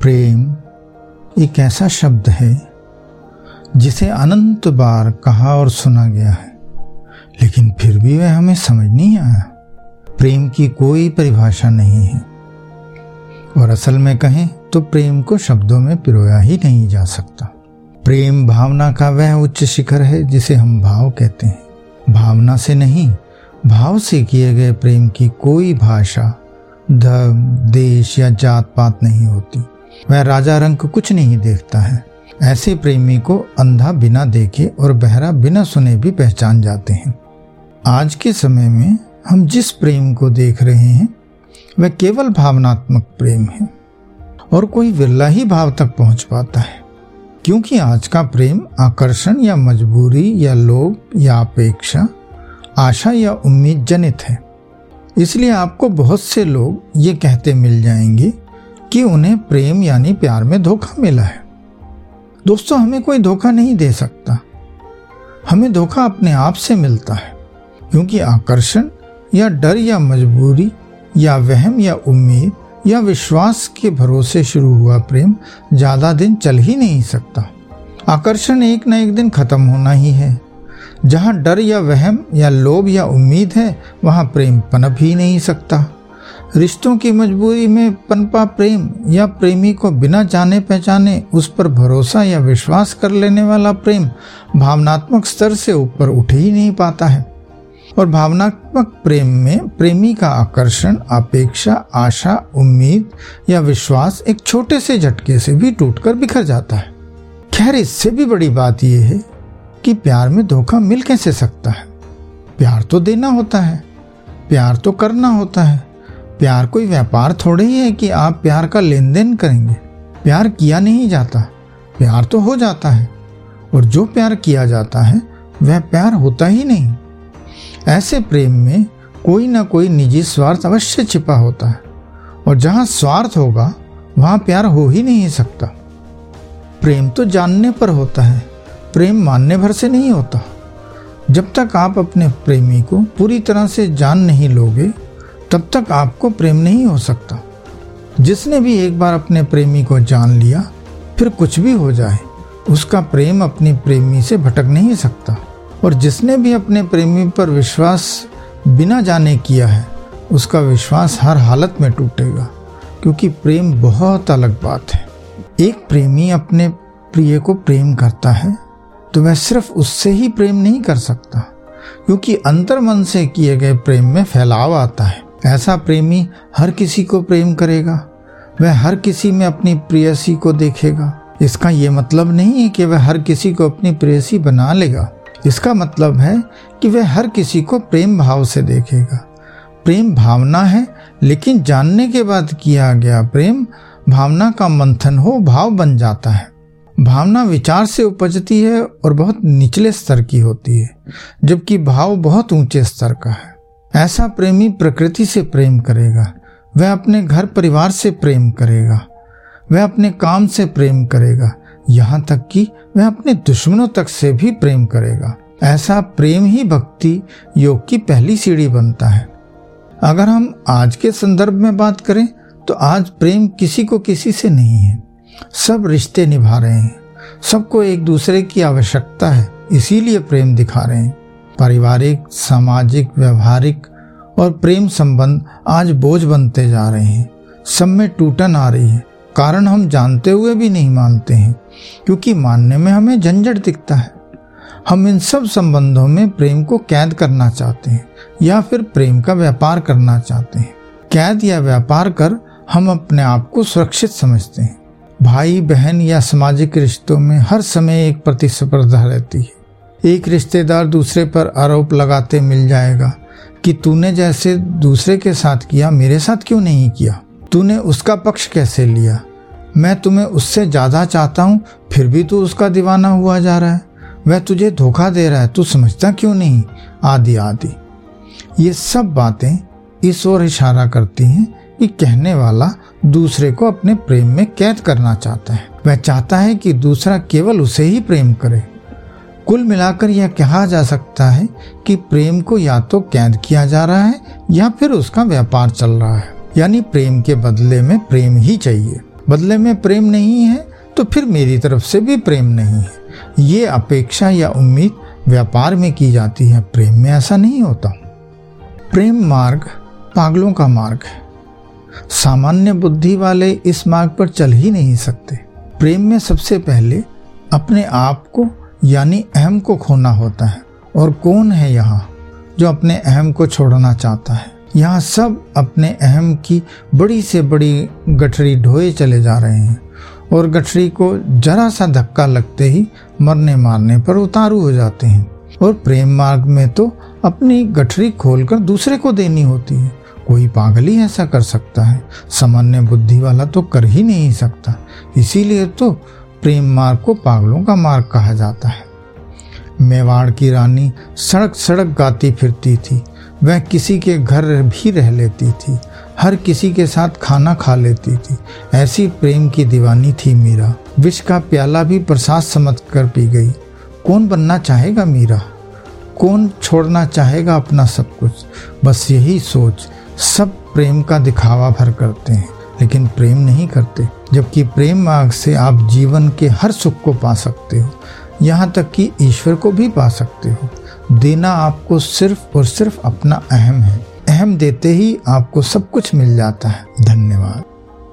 प्रेम एक ऐसा शब्द है जिसे अनंत बार कहा और सुना गया है, लेकिन फिर भी वह हमें समझ नहीं आया। प्रेम की कोई परिभाषा नहीं है। और असल में कहें तो प्रेम को शब्दों में पिरोया ही नहीं जा सकता। प्रेम भावना का वह उच्च शिखर है जिसे हम भाव कहते हैं। भावना से नहीं, भाव से किए गए प्रेम की कोई भाषा धर्म देश या जात पात नहीं होती। वह राजा रंग कुछ नहीं देखता है। ऐसे प्रेमी को अंधा बिना देखे और बहरा बिना सुने भी पहचान जाते हैं। आज के समय में हम जिस प्रेम को देख रहे हैं, वह केवल भावनात्मक प्रेम है और कोई विरला ही भाव तक पहुँच पाता है। क्योंकि आज का प्रेम आकर्षण या मजबूरी या लोभ या अपेक्षा, आशा या उम्मीद जनित है। इसलिए आपको बहुत से लोग ये कहते मिल जाएँगे कि उन्हें प्रेम यानी प्यार में धोखा मिला है। दोस्तों, हमें कोई धोखा नहीं दे सकता। हमें धोखा अपने आप से मिलता है, क्योंकि आकर्षण या डर या मजबूरी या वहम या उम्मीद या विश्वास के भरोसे शुरू हुआ प्रेम ज़्यादा दिन चल ही नहीं सकता। आकर्षण एक न एक दिन खत्म होना ही है। जहाँ डर या वहम या लोभ या उम्मीद है, वहाँ प्रेम पनप ही नहीं सकता। रिश्तों की मजबूरी में पनपा प्रेम या प्रेमी को बिना जाने पहचाने उस पर भरोसा या विश्वास कर लेने वाला प्रेम भावनात्मक स्तर से ऊपर उठ ही नहीं पाता है। और भावनात्मक प्रेम में प्रेमी का आकर्षण, अपेक्षा, आशा, उम्मीद या विश्वास एक छोटे से झटके से भी टूटकर बिखर जाता है। खैर, इससे भी बड़ी बात यह है कि प्यार में धोखा मिल कैसे सकता है? प्यार तो देना होता है, प्यार तो करना होता है। प्यार, कोई व्यापार थोड़े ही है कि आप प्यार का लेन देन करेंगे। प्यार किया नहीं जाता, प्यार तो हो जाता है, और जो प्यार किया जाता है, वह प्यार होता ही नहीं। ऐसे प्रेम में कोई ना कोई निजी स्वार्थ अवश्य छिपा होता है, और जहाँ स्वार्थ होगा, वहाँ प्यार हो ही नहीं सकता। प्रेम तो जानने पर होता है, प्रेम मानने भर से नहीं होता। जब तक आप अपने प्रेमी को पूरी तरह से जान नहीं लोगे तब तक आपको प्रेम नहीं हो सकता। जिसने भी एक बार अपने प्रेमी को जान लिया, फिर कुछ भी हो जाए, उसका प्रेम अपनी प्रेमी से भटक नहीं सकता। और जिसने भी अपने प्रेमी पर विश्वास बिना जाने किया है, उसका विश्वास हर हालत में टूटेगा, क्योंकि प्रेम बहुत अलग बात है। एक प्रेमी अपने प्रिय को प्रेम करता है तो वह सिर्फ़ उससे ही प्रेम नहीं कर सकता, क्योंकि अंतर मन से किए गए प्रेम में फैलाव आता है। ऐसा प्रेमी हर किसी को प्रेम करेगा। वह हर किसी में अपनी प्रेयसी को देखेगा। इसका ये मतलब नहीं है कि वह हर किसी को अपनी प्रेयसी बना लेगा। इसका मतलब है कि वह हर किसी को प्रेम भाव से देखेगा। प्रेम भावना है, लेकिन जानने के बाद किया गया प्रेम भावना का मंथन हो, भाव बन जाता है। भावना विचार से उपजती है और बहुत निचले स्तर की होती है, जबकि भाव बहुत ऊँचे स्तर का है। ऐसा प्रेमी प्रकृति से प्रेम करेगा। वह अपने घर परिवार से प्रेम करेगा। वह अपने काम से प्रेम करेगा। यहाँ तक कि वह अपने दुश्मनों तक से भी प्रेम करेगा। ऐसा प्रेम ही भक्ति योग की पहली सीढ़ी बनता है। अगर हम आज के संदर्भ में बात करें तो आज प्रेम किसी को किसी से नहीं है। सब रिश्ते निभा रहे हैं। सबको एक दूसरे की आवश्यकता है। इसीलिए प्रेम दिखा रहे हैं। पारिवारिक, सामाजिक, व्यवहारिक और प्रेम संबंध आज बोझ बनते जा रहे हैं। सब में टूटन आ रही है। कारण हम जानते हुए भी नहीं मानते हैं, क्योंकि मानने में हमें झंझट दिखता है। हम इन सब संबंधों में प्रेम को कैद करना चाहते हैं, या फिर प्रेम का व्यापार करना चाहते हैं। कैद या व्यापार कर हम अपने आप को सुरक्षित समझते हैं। भाई, बहन या सामाजिक रिश्तों में हर समय एक प्रतिस्पर्धा रहती है। एक रिश्तेदार दूसरे पर आरोप लगाते मिल जाएगा कि तूने जैसे दूसरे के साथ किया, मेरे साथ क्यों नहीं किया? तूने उसका पक्ष कैसे लिया? मैं तुम्हें उससे ज़्यादा चाहता हूँ, फिर भी तू उसका दीवाना हुआ जा रहा है। वह तुझे धोखा दे रहा है, तू समझता क्यों नहीं? आदि आदि। ये सब बातें इस ओर इशारा करती हैं कि कहने वाला दूसरे को अपने प्रेम में कैद करना चाहता है। वह चाहता है कि दूसरा केवल उसे ही प्रेम करे। कुल मिलाकर यह कहा जा सकता है कि प्रेम को या तो कैद किया जा रहा है या फिर उसका व्यापार चल रहा है। यानी प्रेम के बदले में प्रेम ही चाहिए। बदले में प्रेम नहीं है तो फिर मेरी तरफ़ से भी प्रेम नहीं है। ये अपेक्षा या उम्मीद व्यापार में की जाती है। प्रेम में ऐसा नहीं होता। प्रेम मार्ग पागलों का मार्ग है। सामान्य बुद्धि वाले इस मार्ग पर चल ही नहीं सकते। प्रेम में सबसे पहले अपने आप को यानी अहम को खोना होता है। और कौन है यहाँ जो अपने अहम को छोड़ना चाहता है? यहाँ सब अपने अहम की बड़ी से बड़ी गठरी ढोए चले जा रहे हैं। और गठरी को जरा सा धक्का लगते ही मरने मारने पर उतारू हो जाते हैं। और प्रेम मार्ग में तो अपनी गठरी खोलकर दूसरे को देनी होती है। कोई पागल ही ऐसा कर सकता है। सामान्य बुद्धि वाला तो कर ही नहीं सकता। इसीलिए तो प्रेम मार्ग को पागलों का मार्ग कहा जाता है। मेवाड़ की रानी सड़क सड़क गाती फिरती थी। वह किसी के घर भी रह लेती थी। हर किसी के साथ खाना खा लेती थी। ऐसी प्रेम की दीवानी थी मीरा। विष का प्याला भी प्रसाद समझ कर पी गई। कौन बनना चाहेगा मीरा? कौन छोड़ना चाहेगा अपना सब कुछ? बस यही सोच। सब प्रेम का दिखावा भर करते हैं, लेकिन प्रेम नहीं करते। जबकि प्रेम मार्ग से आप जीवन के हर सुख को पा सकते हो। यहाँ तक कि ईश्वर को भी पा सकते हो। देना आपको सिर्फ़ और सिर्फ़ अपना अहम है। अहम देते ही आपको सब कुछ मिल जाता है। धन्यवाद।